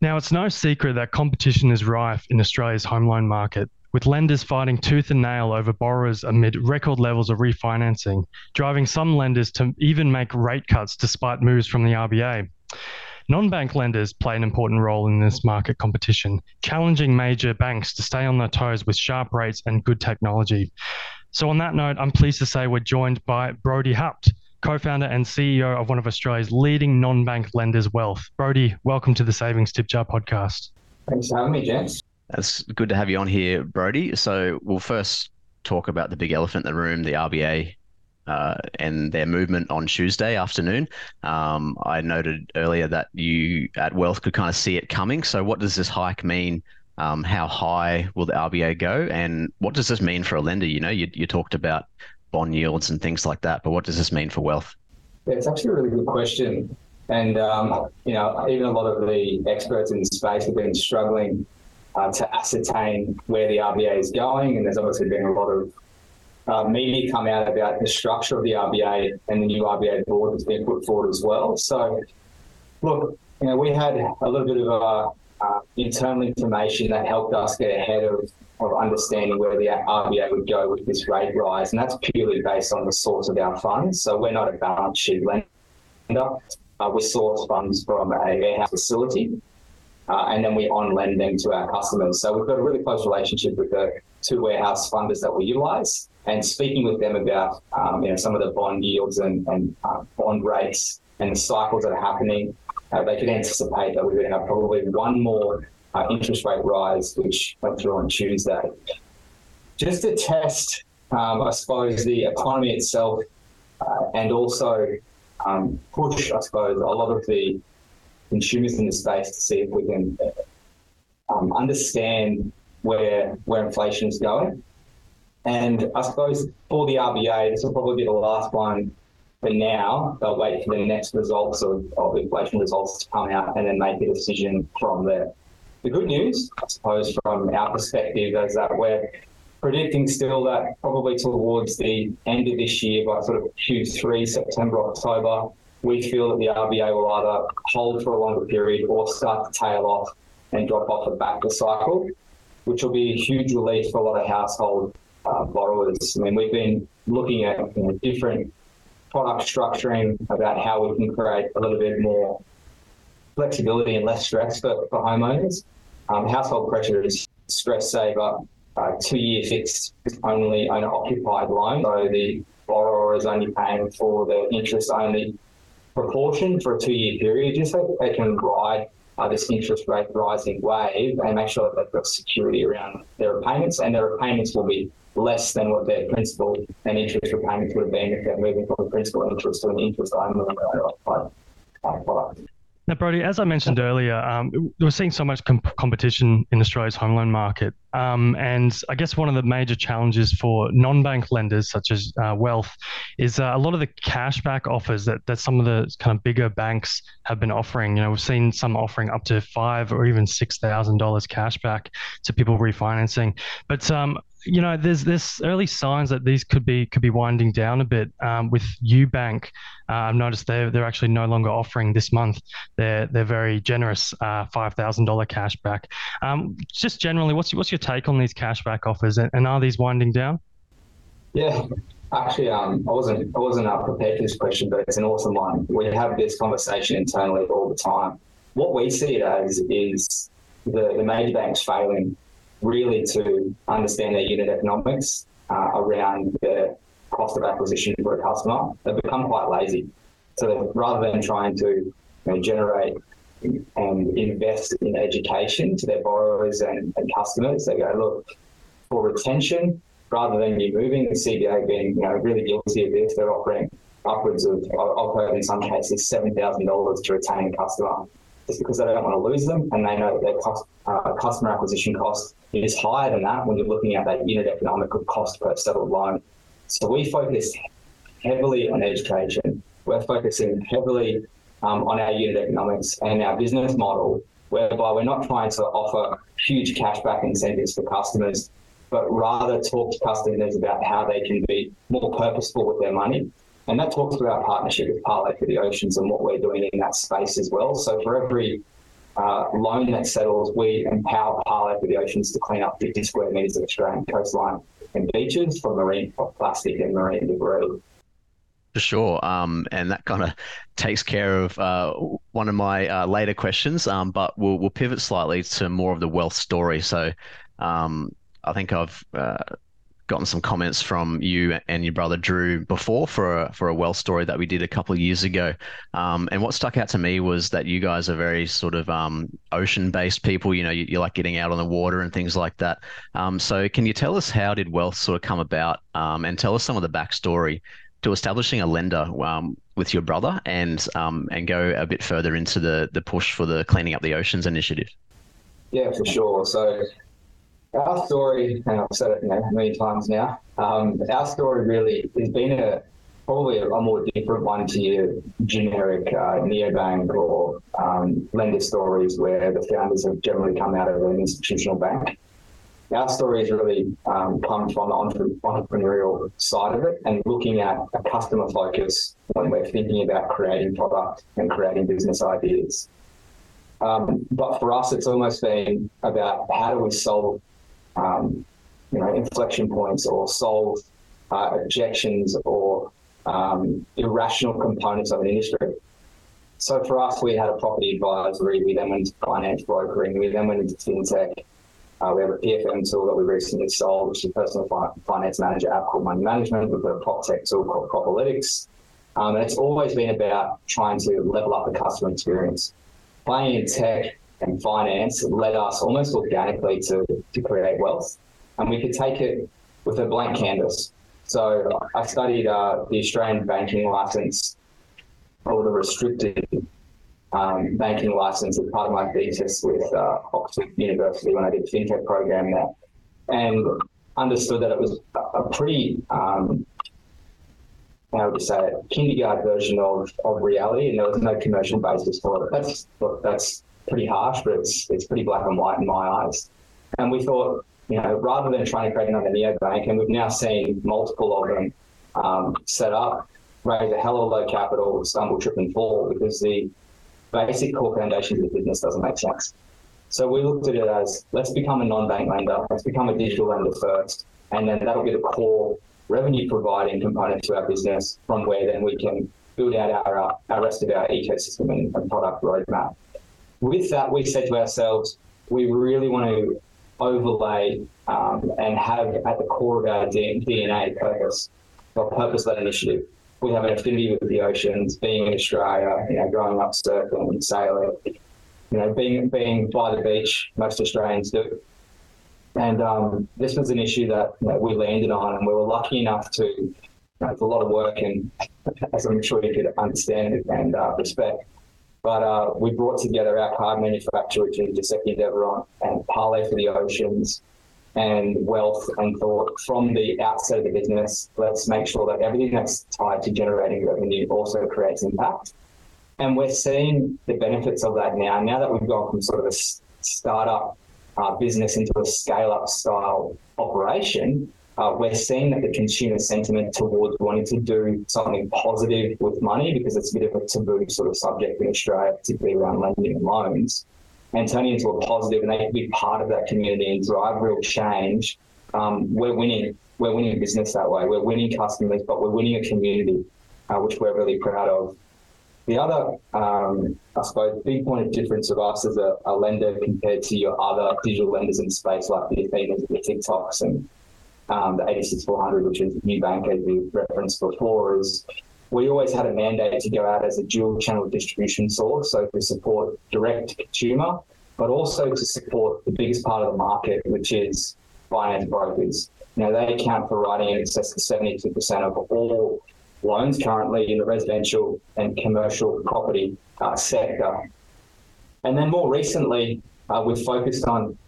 Now, it's no secret that competition is rife in Australia's home loan market, with lenders fighting tooth and nail over borrowers amid record levels of refinancing, driving some lenders to even make rate cuts despite moves from the RBA. Non bank lenders play an important role in this market competition, challenging major banks to stay on their toes with sharp rates and good technology. So, on that note, I'm pleased to say we're joined by Brodie Haupt, co-founder and CEO of one of Australia's leading non-bank lenders, WLTH. Brodie, welcome to the Savings Tip Jar podcast. Thanks for having me, James. It's good to have you on here, Brodie. So we'll first talk about the big elephant in the room, the RBA uh, and their movement on Tuesday afternoon. Um, I noted earlier that you at WLTH could kind of see it coming. So what does this hike mean? Um, how high will the RBA go, and what does this mean for a lender? You know, you, you talked about bond yields and things like that. But what does this mean for WLTH? Yeah, it's actually a really good question. And, um, you know, even a lot of the experts in the space have been struggling uh, to ascertain where the RBA is going. And there's obviously been a lot of uh, media come out about the structure of the RBA and the new RBA board that's been put forward as well. So, look, you know, we had a little bit of a, uh, internal information that helped us get ahead of of understanding where the RBA would go with this rate rise, and that's purely based on the source of our funds. So we're not a balance sheet lender. Uh, we source funds from a warehouse facility, uh, and then we on lend them to our customers. So we've got a really close relationship with the two warehouse funders that we utilise, and speaking with them about um, you know some of the bond yields and, and uh, bond rates and the cycles that are happening. Uh, they could anticipate that we would have probably one more uh, interest rate rise, which went through on Tuesday. Just to test, um, I suppose, the economy itself uh, and also um, push, I suppose, a lot of the consumers in the space to see if we can um, understand where where inflation is going. And I suppose for the RBA, this will probably be the last one for now. They'll wait for the next results of, of inflation results to come out and then make a decision from there. The good news, I suppose, from our perspective, is that we're predicting still that probably towards the end of this year, by sort of Q3, September, October, we feel that the RBA will either hold for a longer period or start to tail off and drop off a backward cycle, which will be a huge relief for a lot of household uh, borrowers. I mean, we've been looking at you know, different product structuring about how we can create a little bit more flexibility and less stress for, for homeowners. Um, household pressure is stress saver, uh, two year fixed only owner occupied loan. So the borrower is only paying for the interest only proportion for a two year period, just so they can ride uh, this interest rate rising wave and make sure that they've got security around their repayments and their repayments will be less than what their principal and interest repayments would have been if they're moving from a principal interest to an interest only uh, product. Now, Brodie, as I mentioned earlier, um, we're seeing so much competition in Australia's home loan market. Um, and I guess one of the major challenges for non bank lenders, such as uh, WLTH, is uh, a lot of the cashback offers that, that some of the kind of bigger banks have been offering. You know, we've seen some offering up to five or even $6,000 cashback to people refinancing. But um, you know, there's there's early signs that these could be could be winding down a bit. Um, with UBank, uh, I've noticed they're they're actually no longer offering this month. They're they're very generous, uh, five thousand dollar cashback. Um, just generally, what's what's your take on these cashback offers, and, and are these winding down? Yeah, actually, um, I wasn't I wasn't uh, prepared for this question, but it's an awesome one. We have this conversation internally all the time. What we see it as is the, the major banks failing really to understand their unit economics uh, around the cost of acquisition for a customer. They've become quite lazy. So rather than trying to you know, generate and invest in education to their borrowers and, and, customers, they go, look, for retention, rather than you moving, the CBA being you know, really guilty of this, they're offering upwards of, I've heard in some cases, $7,000 to retain a customer just because they don't want to lose them and they know that their cost, uh, customer acquisition cost is higher than that when you're looking at that unit economic cost per settled loan. So we focus heavily on education. We're focusing heavily um, on our unit economics and our business model, whereby we're not trying to offer huge cashback incentives for customers, but rather talk to customers about how they can be more purposeful with their money and that talks to our partnership with Parley for the Oceans and what we're doing in that space as well. So for every uh, loan that settles, we empower Parley for the Oceans to clean up 50 square metres of Australian coastline and beaches from marine plastic and marine debris. For sure. Um, and that kind of takes care of uh, one of my uh, later questions, um, but we'll, we'll pivot slightly to more of the WLTH story. So um, I think I've uh, gotten some comments from you and your brother Drew before for a, for a WLTH story that we did a couple of years ago. Um, and what stuck out to me was that you guys are very sort of um, ocean based people. You know, you, you, like getting out on the water and things like that. Um, so, can you tell us how did WLTH sort of come about um, and tell us some of the backstory to establishing a lender um, with your brother and um, and go a bit further into the the push for the cleaning up the oceans initiative? Yeah, for sure. So our story, and I've said it you know, many times now, um, our story really has been a probably a, a, more different one to your generic uh, neobank or um, lender stories where the founders have generally come out of an institutional bank. Our story has really um, come from the entre- entrepreneurial side of it and looking at a customer focus when we're thinking about creating product and creating business ideas. Um, but for us, it's almost been about how do we solve um, you know, inflection points or solve uh, objections or um, irrational components of an industry. So for us, we had a property advisory, we then went into finance brokering, we then went into fintech. Uh, we have a PFM tool that we recently sold, which is a personal finance manager app called Money Management. We've got a prop tech tool called Propalytics. Um, and it's always been about trying to level up the customer experience. Playing in tech and finance led us almost organically to, to create WLTH. And we could take it with a blank canvas. So I studied uh, the Australian banking license or the restricted um, banking license as part of my thesis with uh, Oxford University when I did fintech program there, and understood that it was a pretty um, how would you say it, kindergarten version of, of reality, and there was no commercial basis for it. That's that's pretty harsh, but it's it's pretty black and white in my eyes. And we thought, you know, rather than trying to create another neobank, and we've now seen multiple of them um, set up, raise a hell of a low capital, stumble, trip, and fall because the basic core foundations of the business doesn't make sense. So we looked at it as let's become a non-bank lender, let's become a digital lender first, and then that'll be the core revenue providing component to our business from where then we can build out our, our rest of our ecosystem and, and product roadmap with that, we said to ourselves, we really want to overlay um, and have at the core of our DNA purpose, a purpose-led initiative. We have an affinity with the oceans, being in Australia, you know, growing up surfing and sailing, you know, being being by the beach, most Australians do. And um, this was an issue that we landed on, and we were lucky enough to. You know, it's a lot of work, and as I'm sure you could understand and uh, respect, but uh, we brought together our card manufacturer, which is Giuseppe Deveron, and Parley for the Oceans, and WLTH, and thought from the outset of the business, let's make sure that everything that's tied to generating revenue also creates impact. And we're seeing the benefits of that now. Now that we've gone from sort of a startup uh, business into a scale up style operation, uh, we're seeing that the consumer sentiment towards wanting to do something positive with money, because it's a bit of a taboo sort of subject in Australia, particularly around lending and loans, and turning into a positive, and they can be part of that community and drive real change. Um, we're winning. We're winning business that way. We're winning customers, but we're winning a community, uh, which we're really proud of. The other, um, I suppose, big point of difference of us as a, a, lender compared to your other digital lenders in the space, like the Athenas, the TikToks, and um, the 86400, which is UBank, as we referenced before, is we always had a mandate to go out as a dual channel distribution source, so to support direct consumer, but also to support the biggest part of the market, which is finance brokers. Now, they account for writing in excess of 72% of all loans currently in the residential and commercial property uh, sector. And then more recently, uh, we've focused on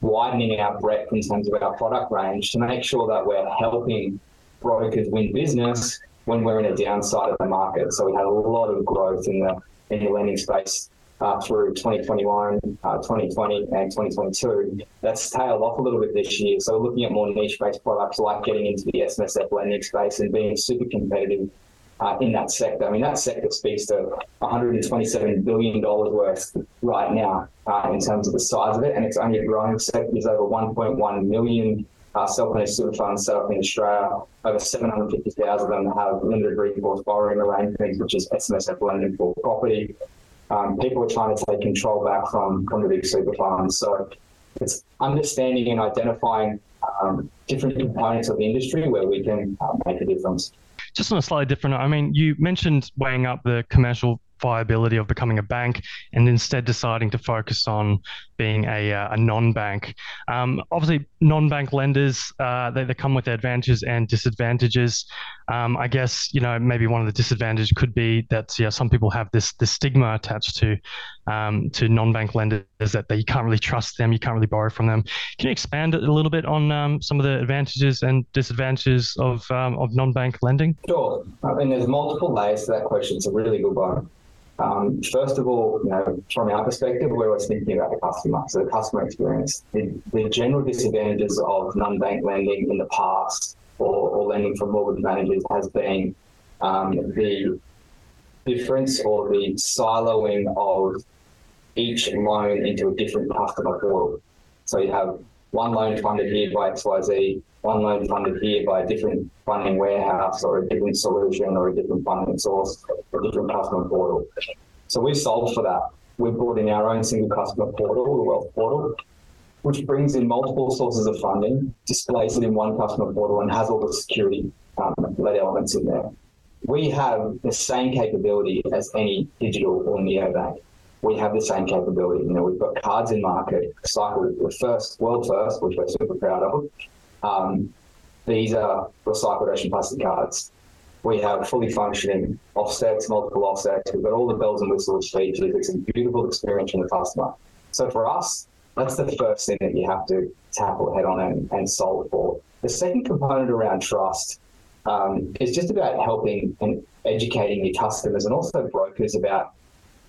widening our breadth in terms of our product range to make sure that we're helping brokers win business when we're in a downside of the market. So we had a lot of growth in the in the lending space uh, through 2021, uh, 2020, and 2022. That's tailed off a little bit this year. So looking at more niche-based products like getting into the SMSF lending space and being super competitive uh, in that sector. I mean, that sector speaks to $127 billion worth right now uh, in terms of the size of it, and it's only a growing sector. There's over 1.1 million uh, self-managed super funds set up in Australia. Over 750,000 of them have limited recourse borrowing arrangements, which is SMSF lending for property. Um, people are trying to take control back from, from the big super funds. So it's understanding and identifying um, different components of the industry where we can uh, make a difference. Just on a slightly different, I mean, you mentioned weighing up the commercial viability of becoming a bank and instead deciding to focus on being a, uh, a non-bank. Um, obviously, non-bank lenders uh, they, they come with their advantages and disadvantages. Um, I guess you know maybe one of the disadvantages could be that yeah, some people have this this stigma attached to um, to non-bank lenders that, that you can't really trust them, you can't really borrow from them. Can you expand a little bit on um, some of the advantages and disadvantages of um, of non-bank lending? Sure. I mean, there's multiple layers to that question. It's a really good one. Um, first of all, you know, from our perspective, we're always thinking about the customer, so the customer experience. The, the general disadvantages of non-bank lending in the past or, or lending from mortgage managers has been um, the difference or the siloing of each loan into a different customer portal. So you have one loan funded here by XYZ, one loan funded here by a different funding warehouse or a different solution or a different funding source or a different customer portal. So we've solved for that. We've brought in our own single customer portal, the WLTH Portal, which brings in multiple sources of funding, displays it in one customer portal, and has all the security um, led elements in there. We have the same capability as any digital or neobank we have the same capability. You know, we've got cards in market, cycle the first, world first, which we're super proud of. Um, these are recycled ocean plastic cards. We have fully functioning offsets, multiple offsets. We've got all the bells and whistles features. It's a beautiful experience for the customer. So for us, that's the first thing that you have to tackle head on and, and solve for. The second component around trust um, is just about helping and educating your customers and also brokers about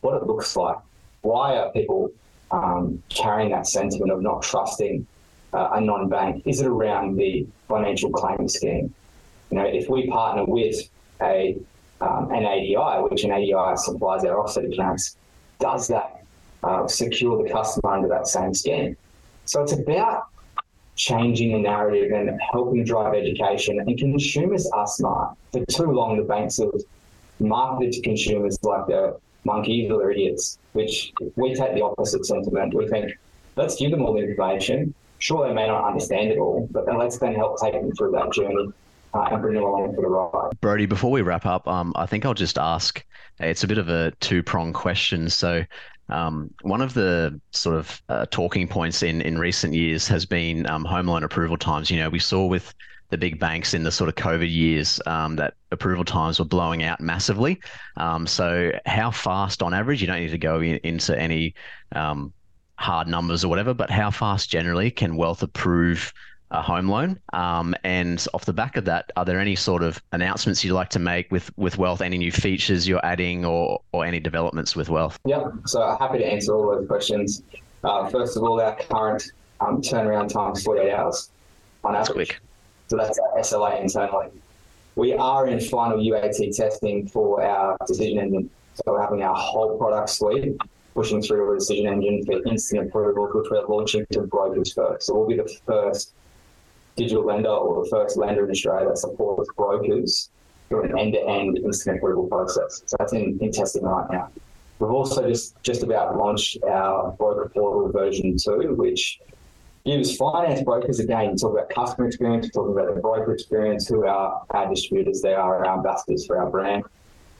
what it looks like. Why are people um, carrying that sentiment of not trusting uh, a non-bank? Is it around the financial claim scheme? You know, if we partner with a um, an ADI, which an ADI supplies our offset accounts, does that uh, secure the customer under that same scheme? So it's about changing the narrative and helping drive education. And consumers are smart. For too long, the banks have marketed to consumers like they're monkeys or idiots, which we take the opposite sentiment. We think, let's give them all the information. Sure, they may not understand it all, but then let's then help take them through that journey uh, and bring them along for the ride. Brodie, before we wrap up, um, I think I'll just ask. It's a bit of a two-pronged question. So, um, one of the sort of uh, talking points in in recent years has been um, home loan approval times. You know, we saw with the big banks in the sort of COVID years um, that approval times were blowing out massively. Um, so, how fast on average? You don't need to go in, into any um, hard numbers or whatever, but how fast generally can WLTH approve a home loan? Um, and off the back of that, are there any sort of announcements you'd like to make with with WLTH? Any new features you're adding, or or any developments with WLTH? Yeah, so happy to answer all those questions. Uh, first of all, our current um, turnaround time is 48 hours on That's average. quick. So that's our SLA internally. We are in final UAT testing for our decision engine. So we're having our whole product suite pushing through a decision engine for instant approval, which we're launching to brokers first. So we'll be the first digital lender or the first lender in Australia that supports brokers through an end-to-end instant approval process. So that's in, in testing right now. We've also just just about launched our broker portal version two, which gives finance brokers again talk about customer experience, talking about the broker experience, who are our distributors, they are our ambassadors for our brand,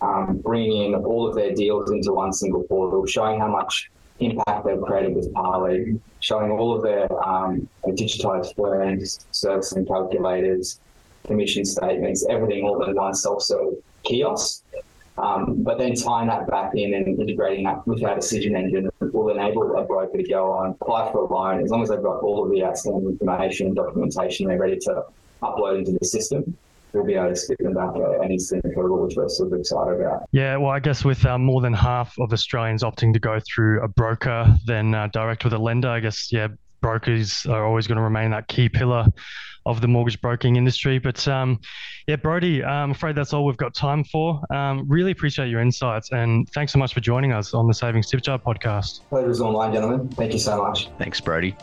um, bringing in all of their deals into one single portal, showing how much impact they've created with Parley, showing all of their um, digitized forms, servicing calculators, commission statements, everything all in one self-serve kiosk. Um, but then tying that back in and integrating that with our decision engine will enable a broker to go on, apply for a loan, as long as they've got all of the outstanding information and documentation they're ready to upload into the system. We'll be able to skip them back at any single approval, which we're super excited about. Yeah, well, I guess with uh, more than half of Australians opting to go through a broker than uh, direct with a lender, I guess, yeah, brokers are always going to remain that key pillar of the mortgage broking industry. But um, yeah, Brodie, I'm afraid that's all we've got time for. Um, really appreciate your insights and thanks so much for joining us on the Savings Tip Jar podcast. Pleasure's online, gentlemen. Thank you so much. Thanks, Brodie.